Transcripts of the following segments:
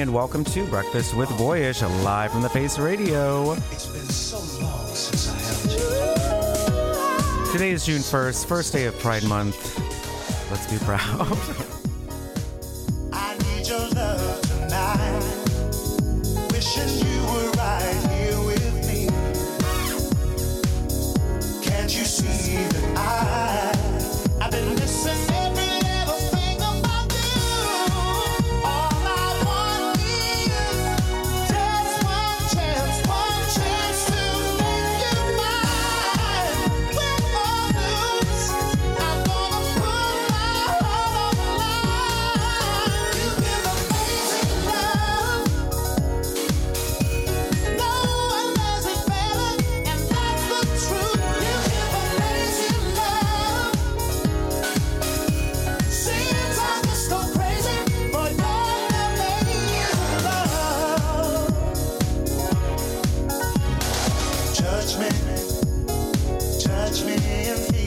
Morning and welcome to Breakfast with Boyyyish, live from the Face Radio. It's been so long since I you. Today is June 1st, first day of Pride Month. Let's be proud. touch me and feel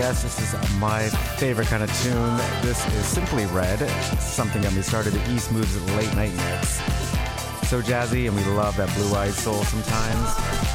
Yes, this is my favorite kind of tune. This is Simply Red, something that we started at East Moves Late Night Mix. So jazzy, and we love that blue eyed soul sometimes.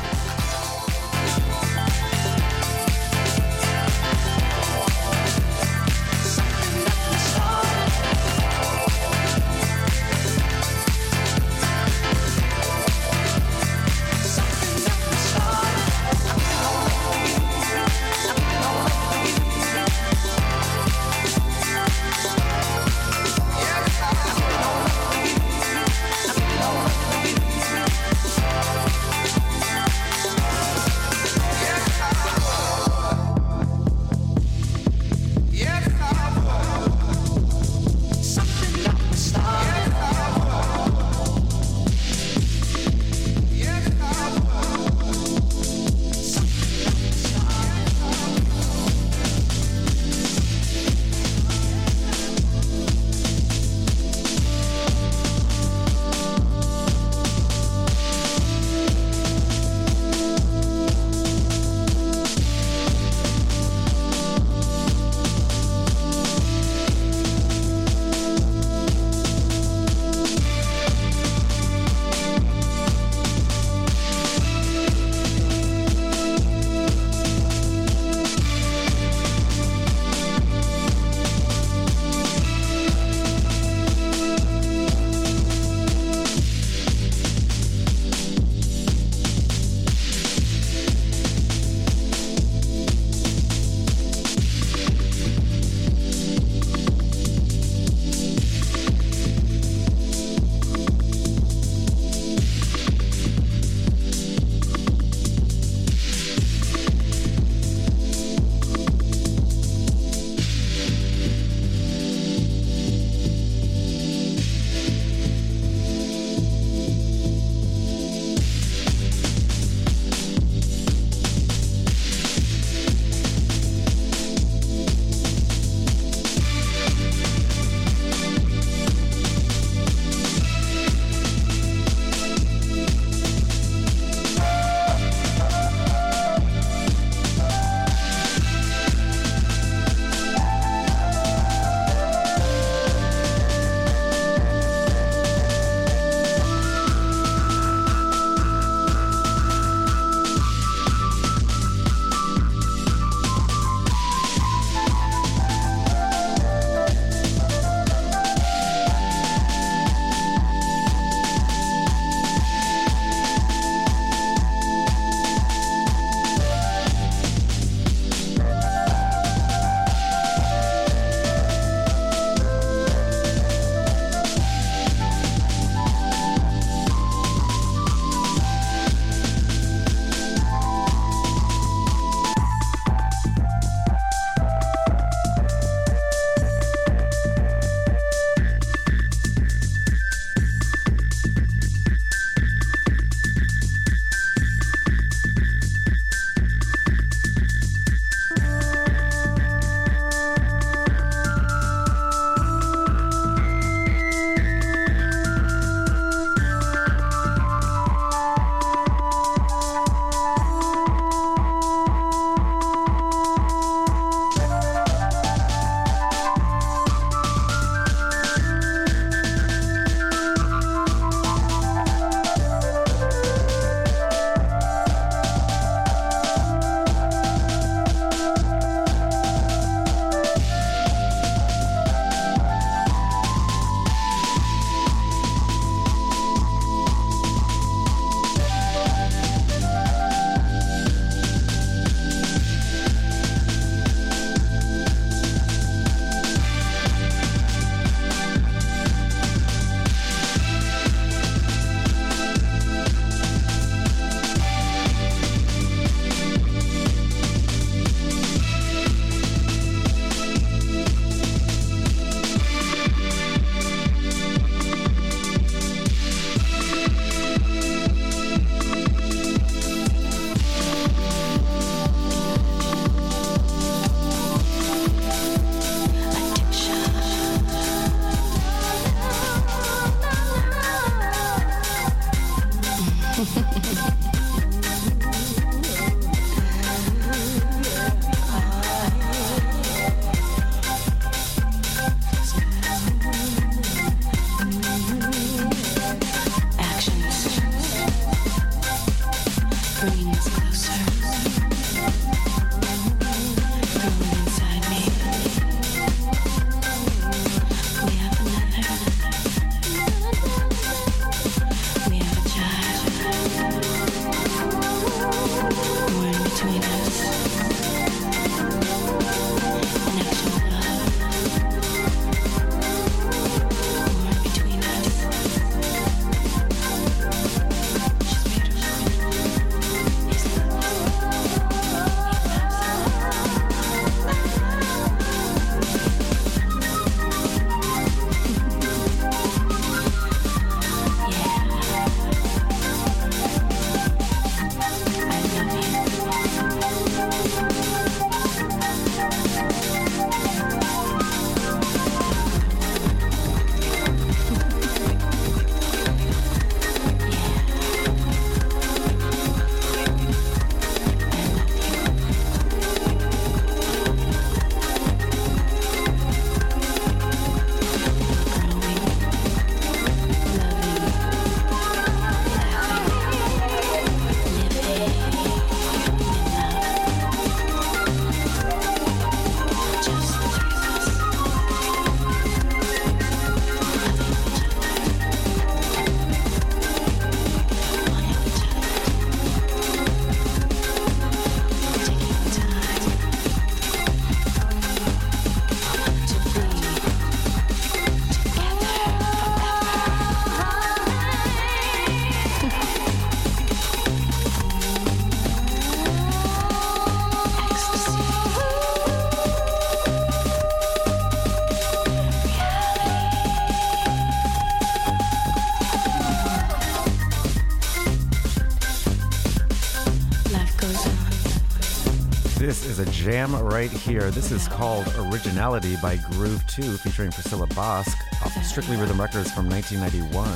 Jam right here. This is called Originality by Groove 2 featuring Priscilla Bosk off of Strictly Rhythm Records from 1991.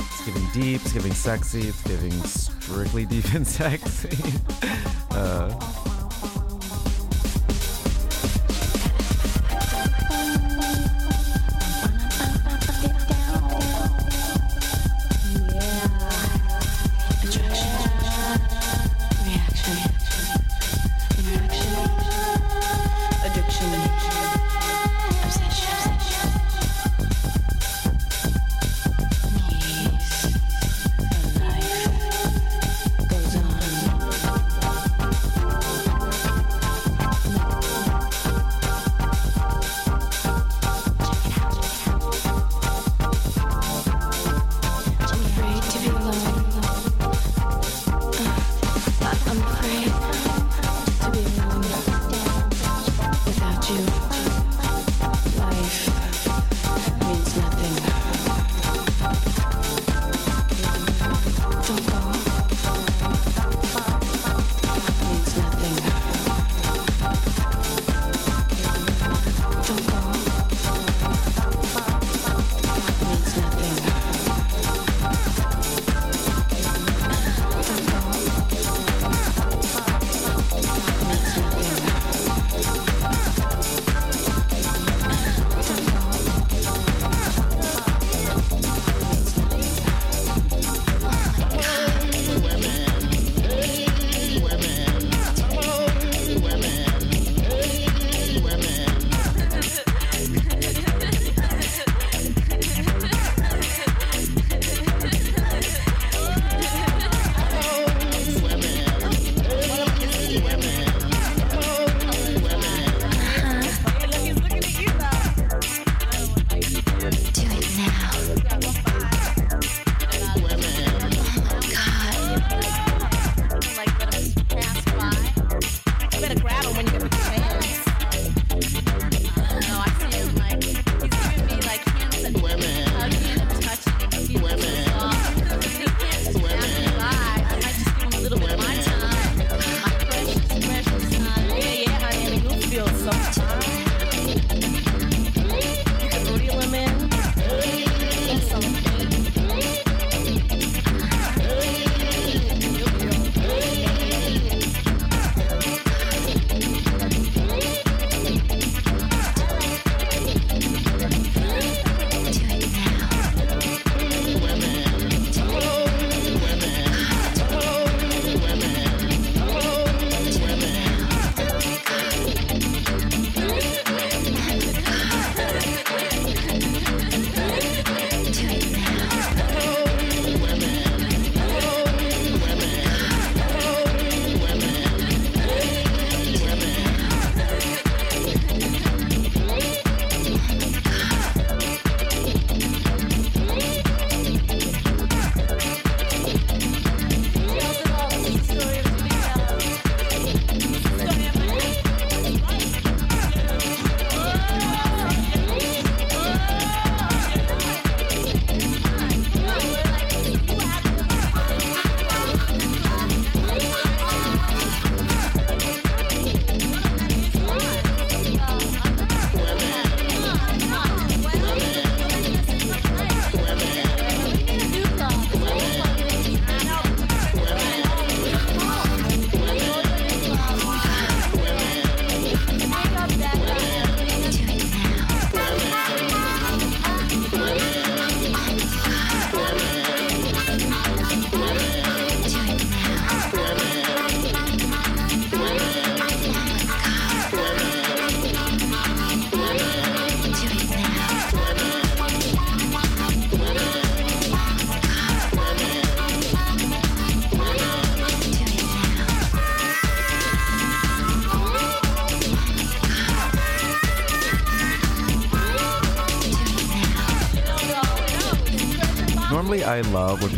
It's giving deep, it's giving sexy, it's giving strictly deep and sexy. Uh,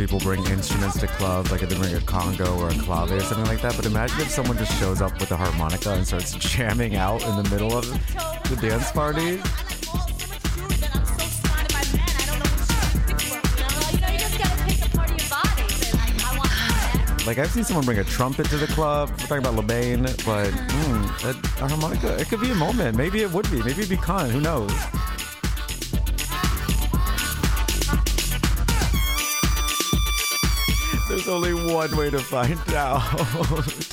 people bring instruments to clubs, like if they bring a conga or a clave or something like that. But imagine if someone just shows up with a harmonica and starts jamming out in the middle of the dance party. Like I've seen someone bring a trumpet to the club. We're talking about Le Bain, but mm, a, a harmonica. It could be a moment. Maybe it would be. Maybe it'd be con. Who knows? One way to find out.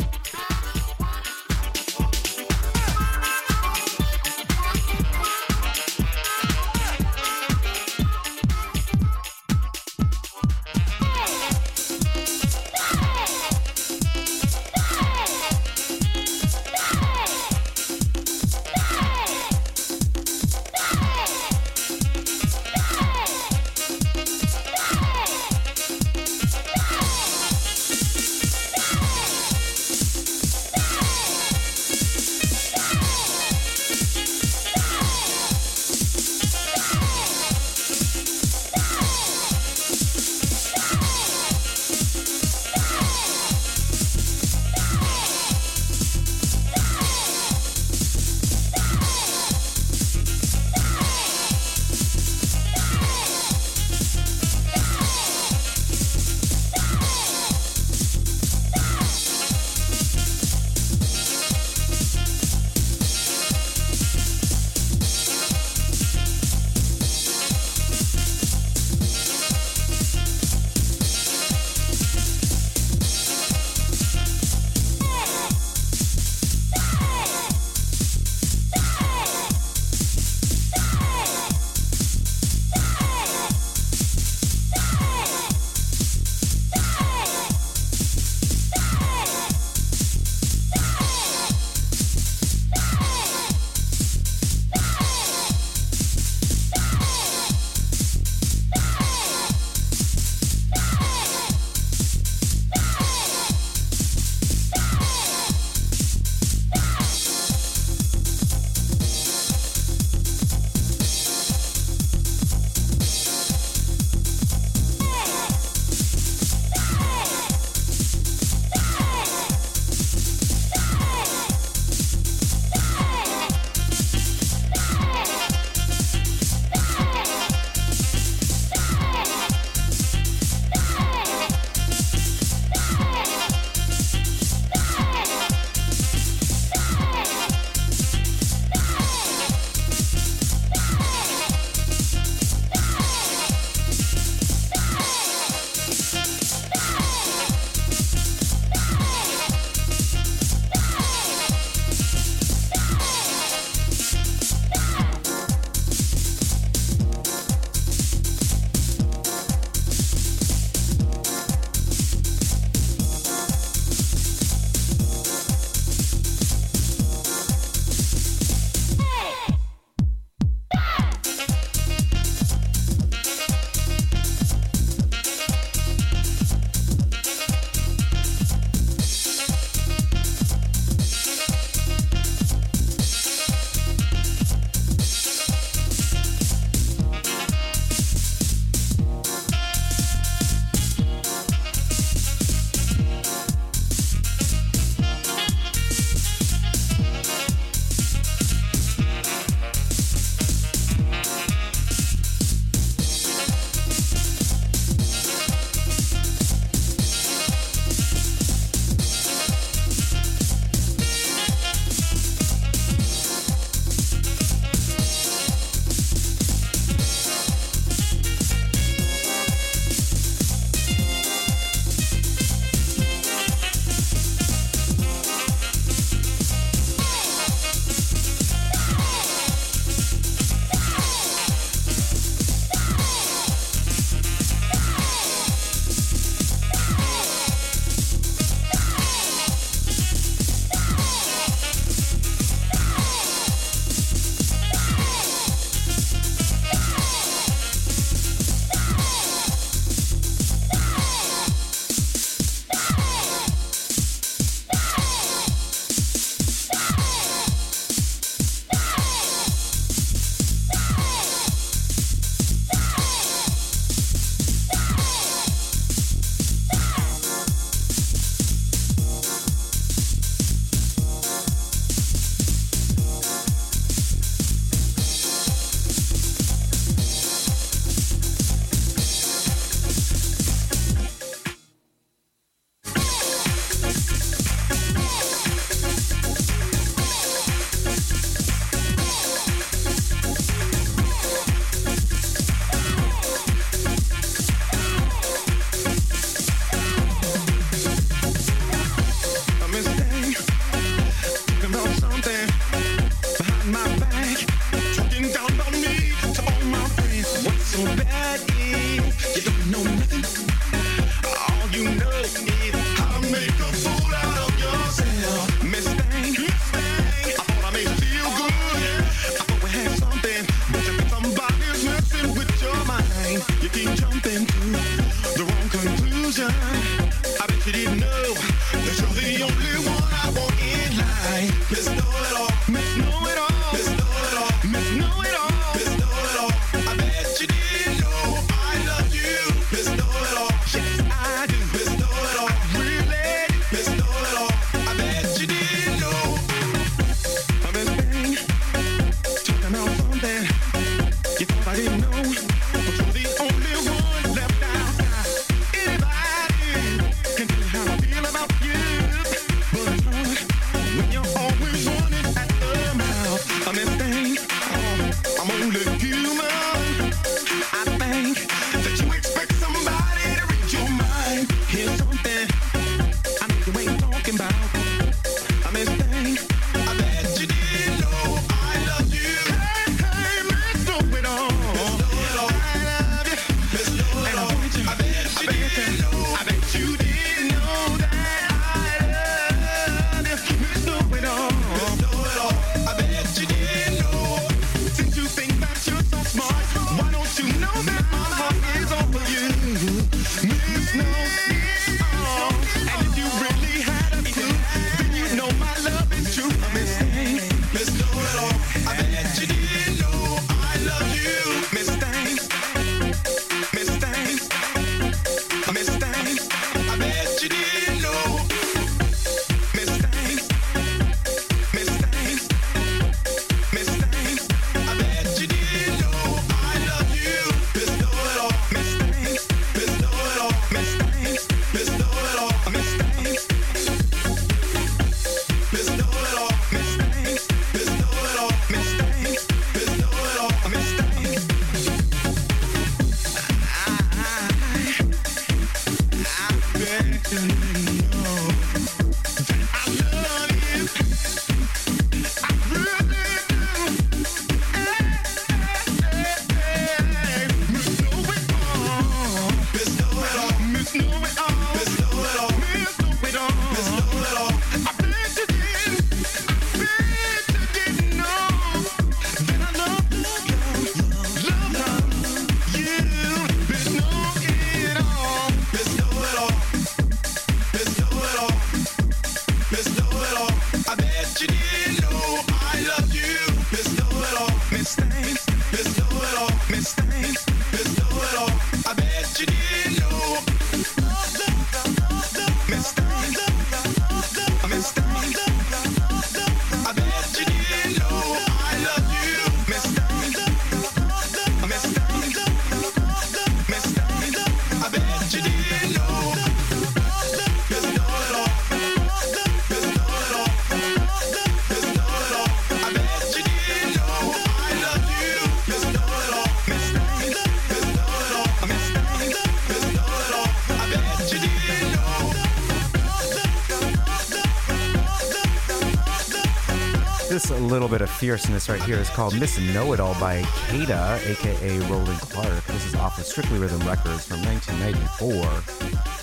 fierceness right here is called Miss Know It All by Kada, aka Roland Clark. This is off of Strictly Rhythm Records from 1994.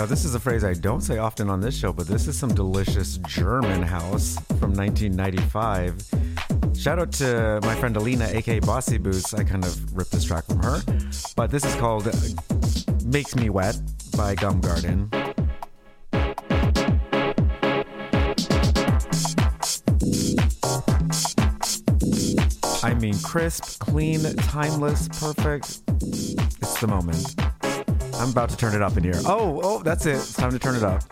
Now, this is a phrase I don't say often on this show, but this is some delicious German house from 1995. Shout out to my friend Alina, aka Bossy Boots. I kind of ripped this track from her. But this is called Makes Me Wet by Gum Garden. I mean, crisp, clean, timeless, perfect. It's the moment. I'm about to turn it up in here. Oh, oh, that's it. It's time to turn it up.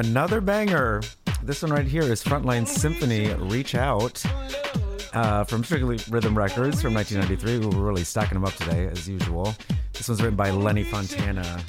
Another banger. This one right here is Frontline Symphony Reach Out uh, from Strictly Rhythm Records from 1993. We're really stacking them up today, as usual. This one's written by Lenny Fontana.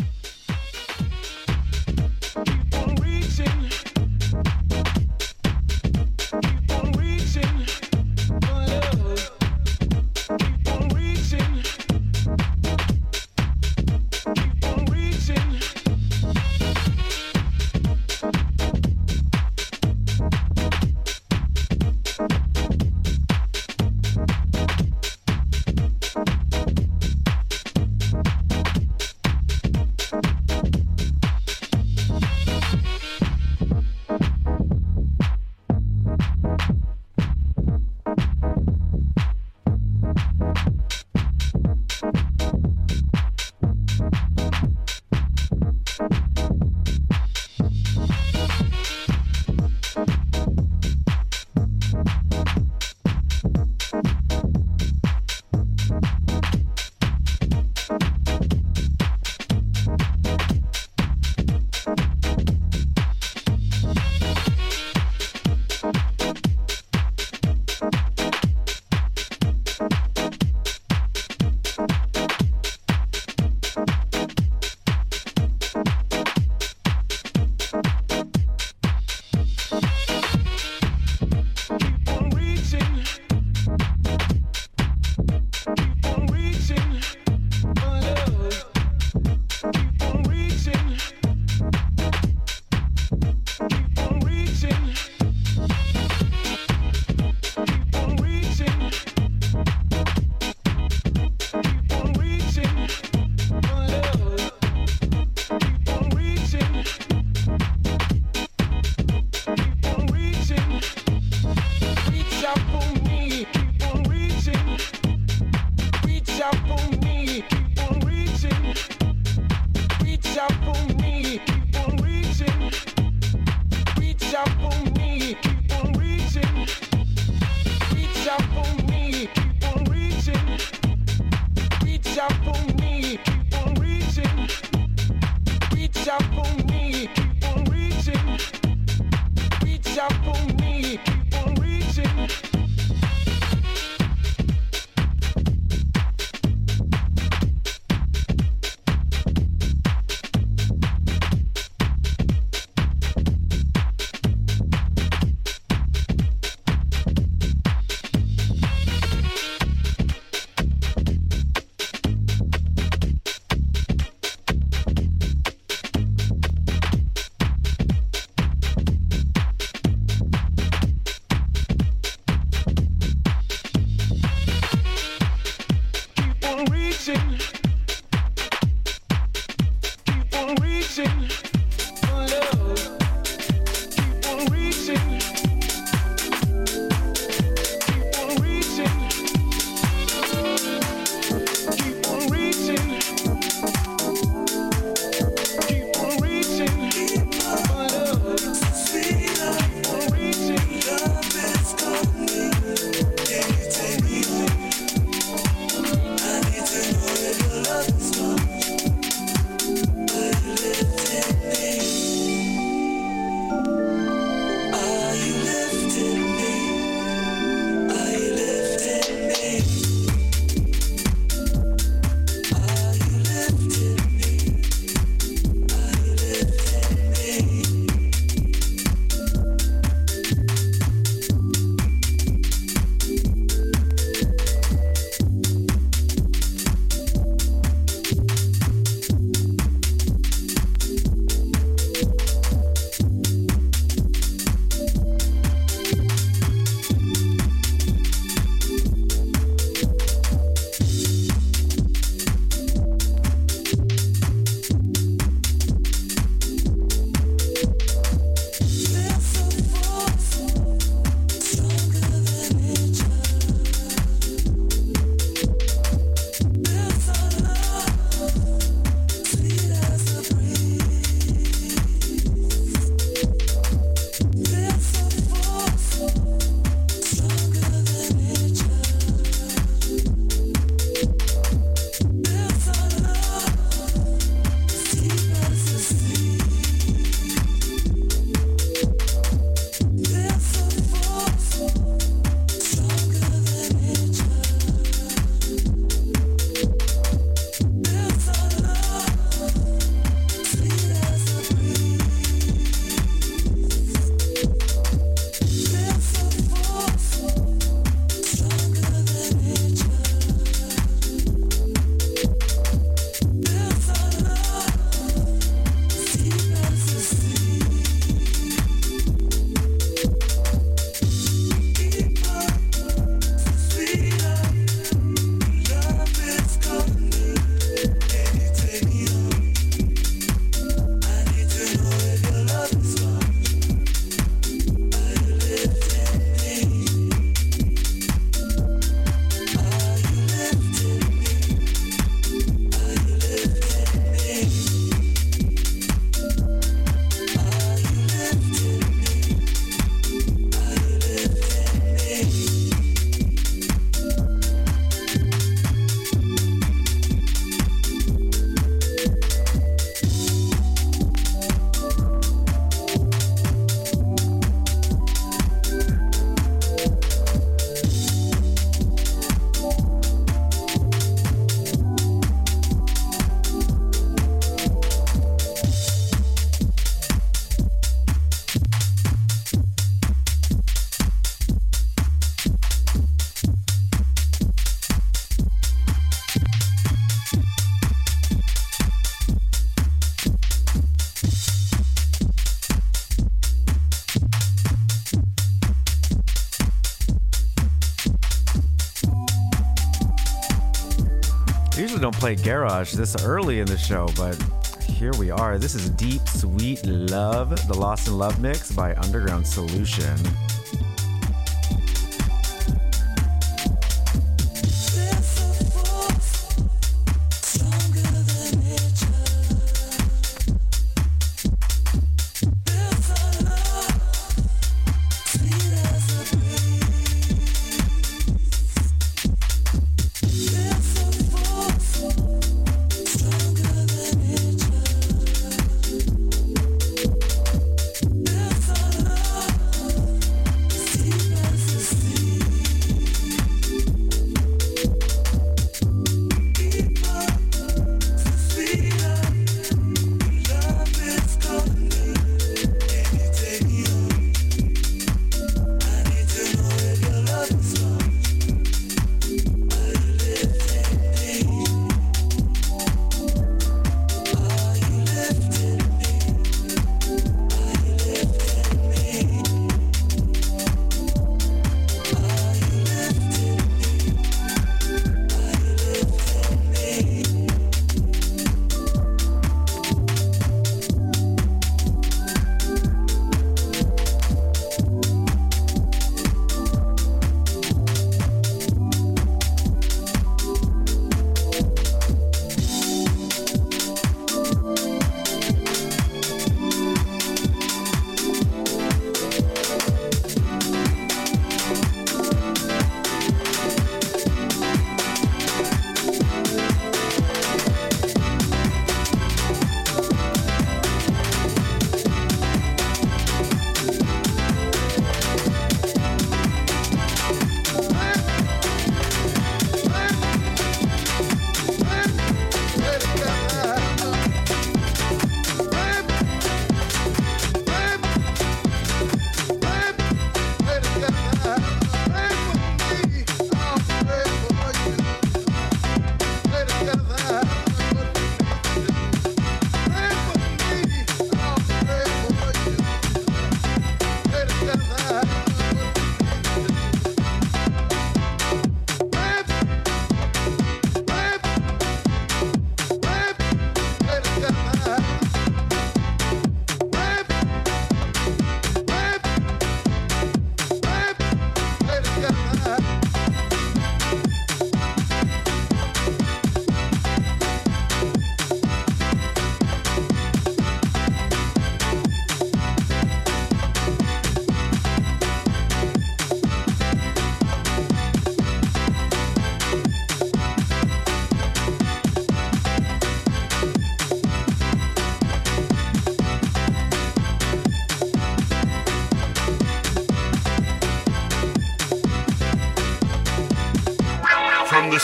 Play garage this early in the show, but here we are. This is Deep Sweet Love, the Lost in Love mix by Underground Solution.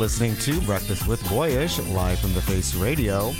Listening to Breakfast with Boyyyish, live from the Face Radio.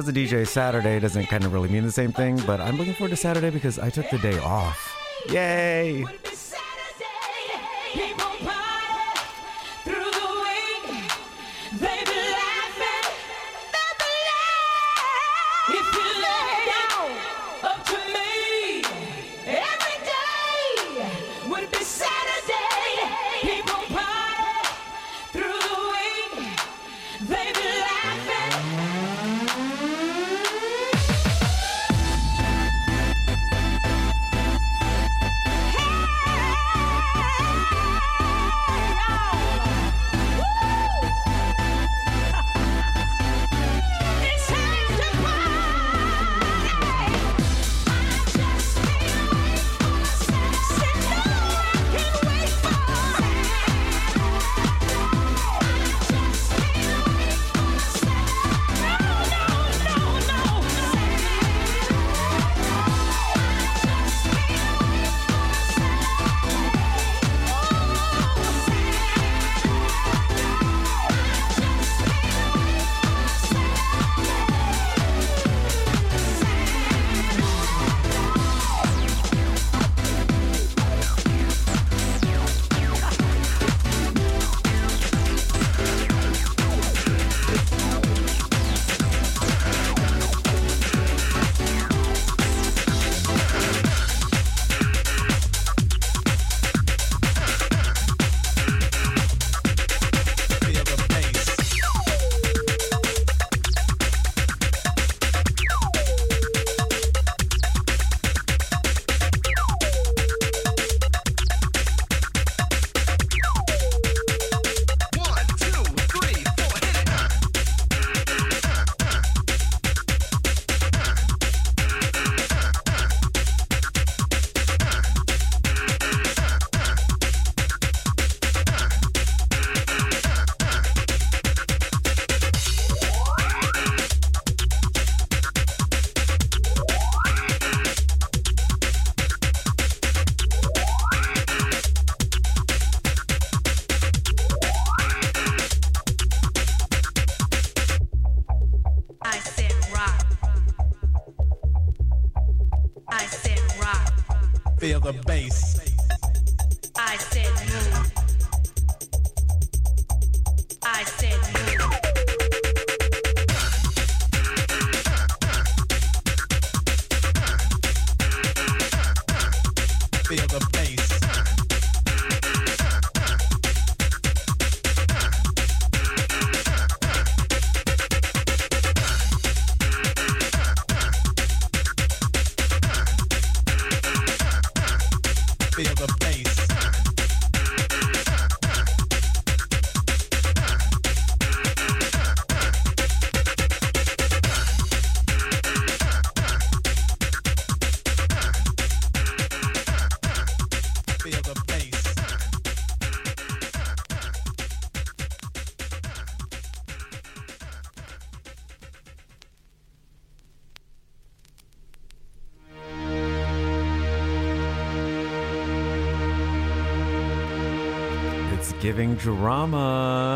as a DJ, Saturday doesn't kind of really mean the same thing, but I'm looking forward to Saturday because I took the day off. Yay! driving drama.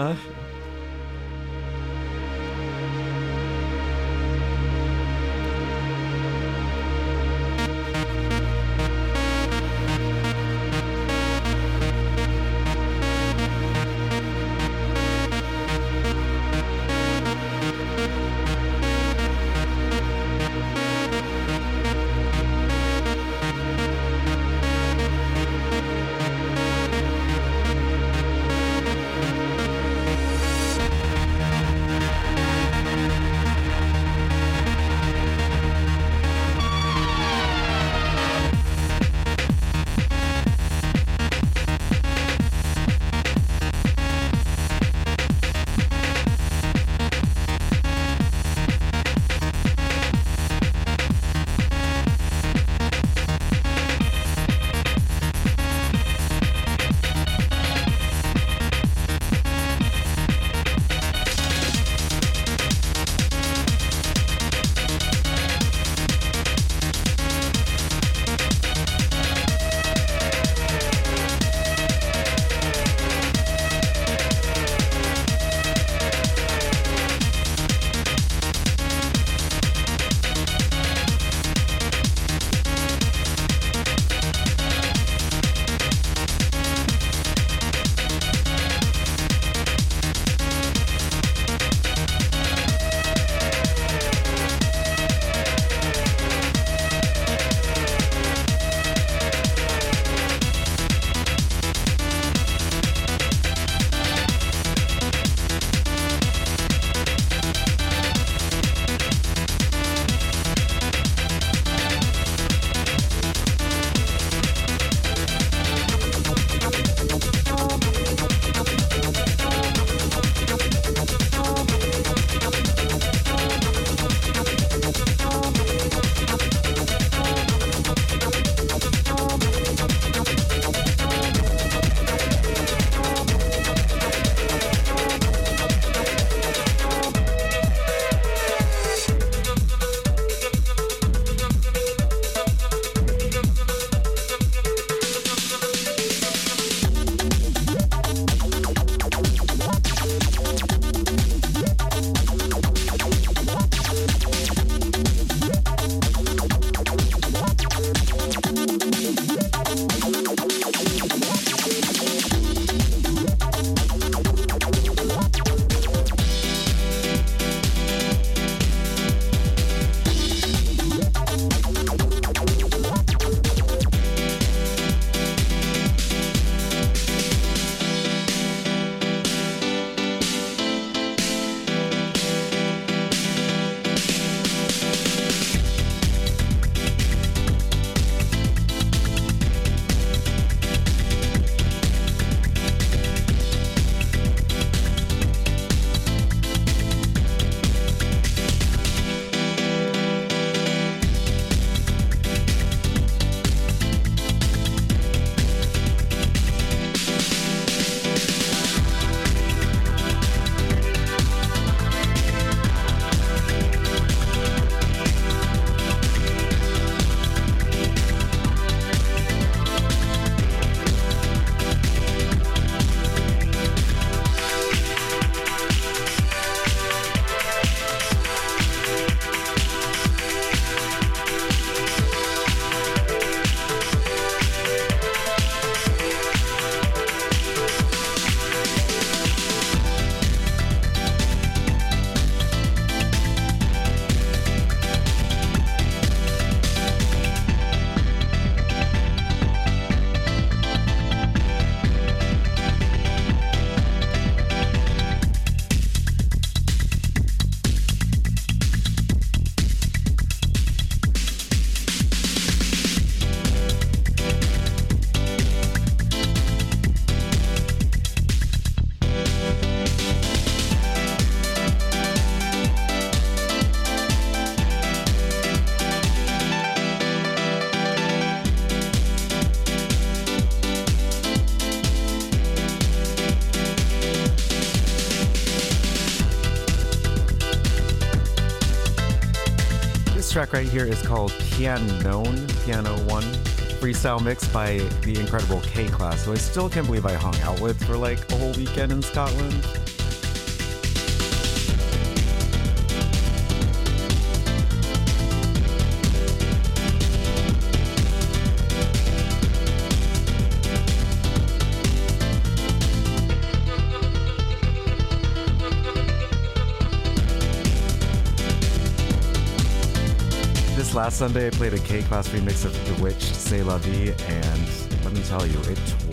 Right here is called Pianon, Piano One, freestyle mix by the incredible K-Klass, who I still can't believe I hung out with for like a whole weekend in Scotland. Last Sunday, I played a K-Klass remix of B*Witched C'est La Vie, and let me tell you, it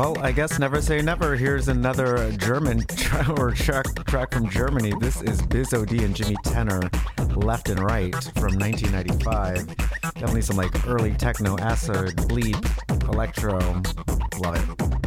Well, I guess never say never. Here's another German tra- or track, track from Germany. This is Biz OD and Jimi Tenor, Left and Right from 1995. Definitely some like early techno, acid, bleep, electro. Love it.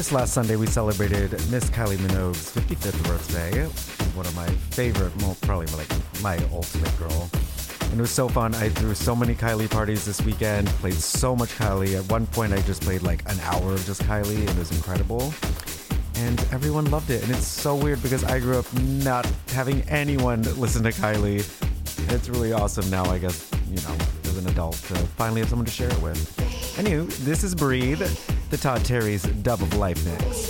This last Sunday, we celebrated Miss Kylie Minogue's 55th birthday. One of my favorite, well, probably like my ultimate girl. And it was so fun. I threw so many Kylie parties this weekend, played so much Kylie. At one point, I just played like an hour of just Kylie. And it was incredible. And everyone loved it. And it's so weird because I grew up not having anyone listen to Kylie. It's really awesome now, I guess, you know, as an adult to finally have someone to share it with. Anywho, this is Breathe, the Todd Terry's Dub of Life mix.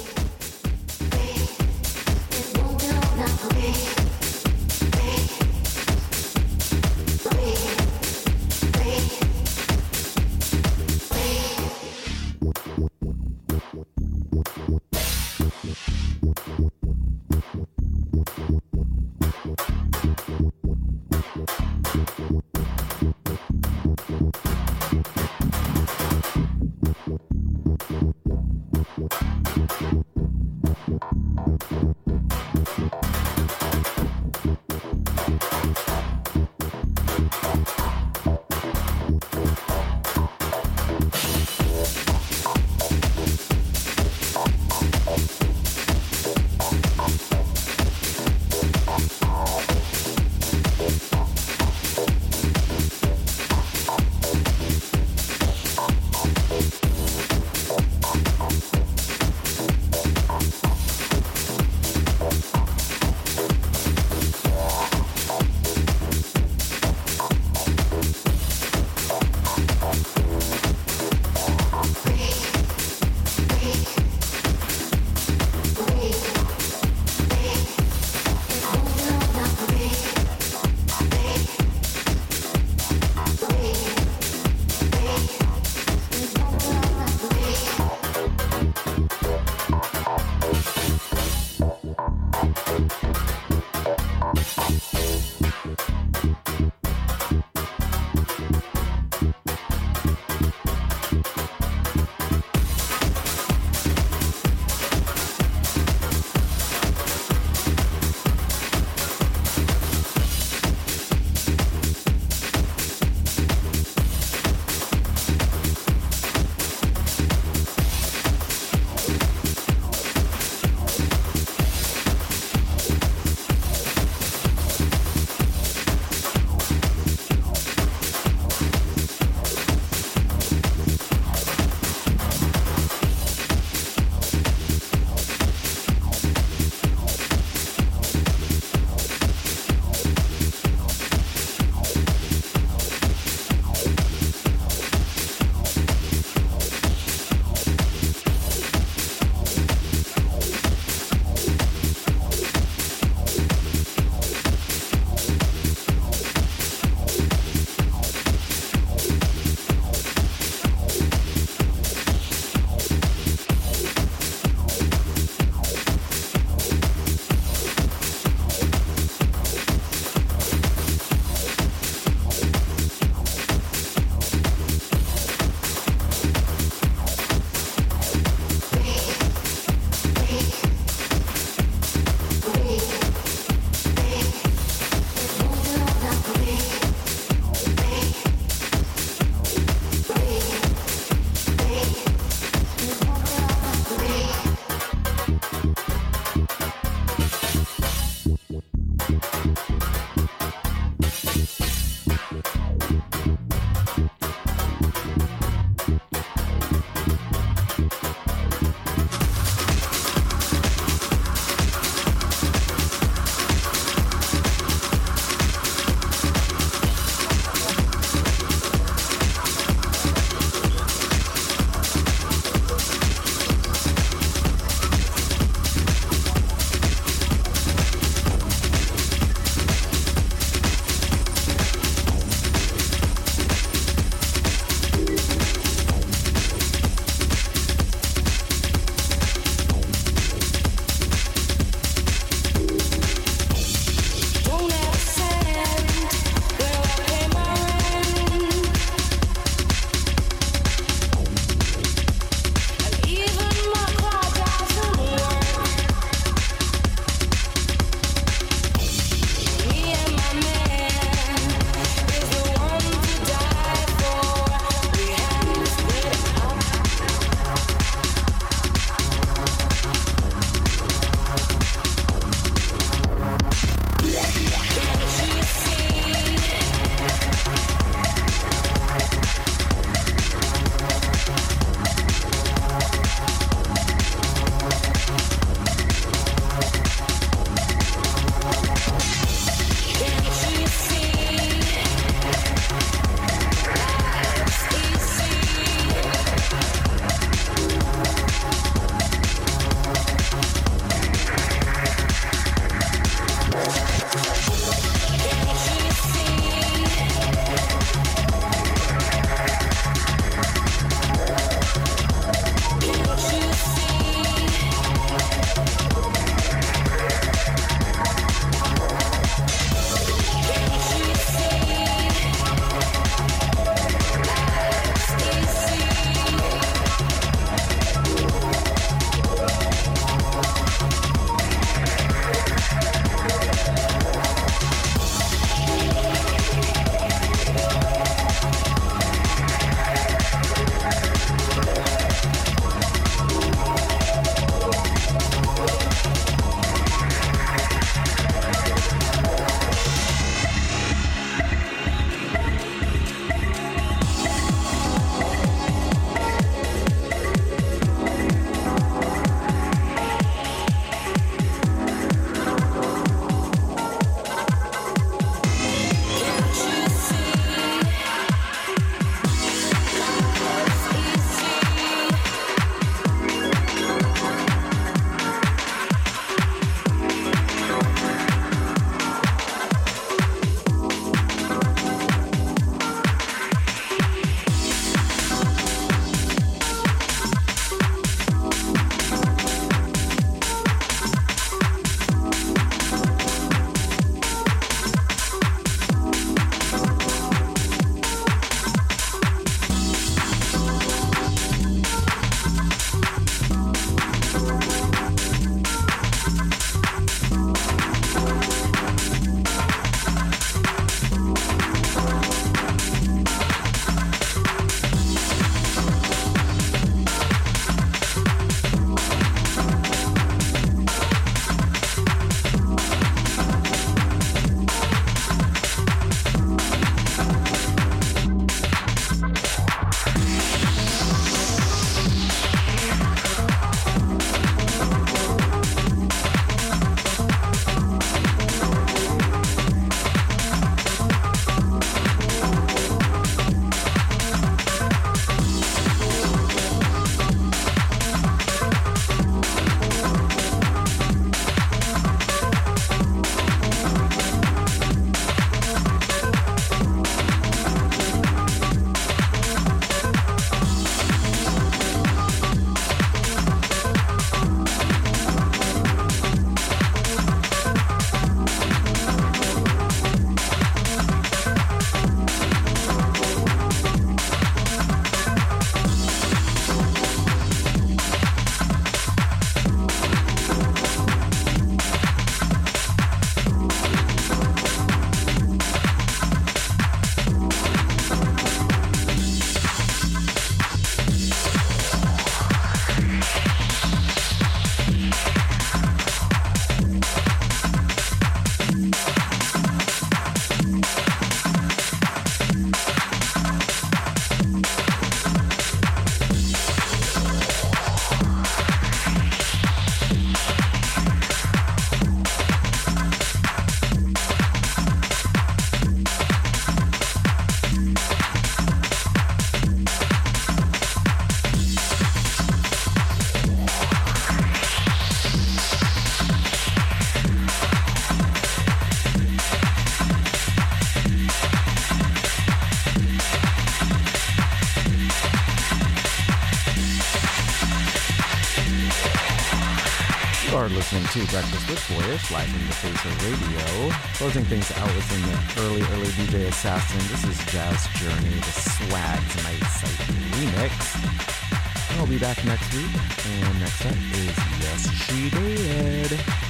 Listening to Breakfast with Boyyyish, live from the face of radio. Closing things out with some early, early DJ Assassin. This is Jazz Journey, the Swags Night Sight remix. I'll be back next week, and next up is Yes She Did.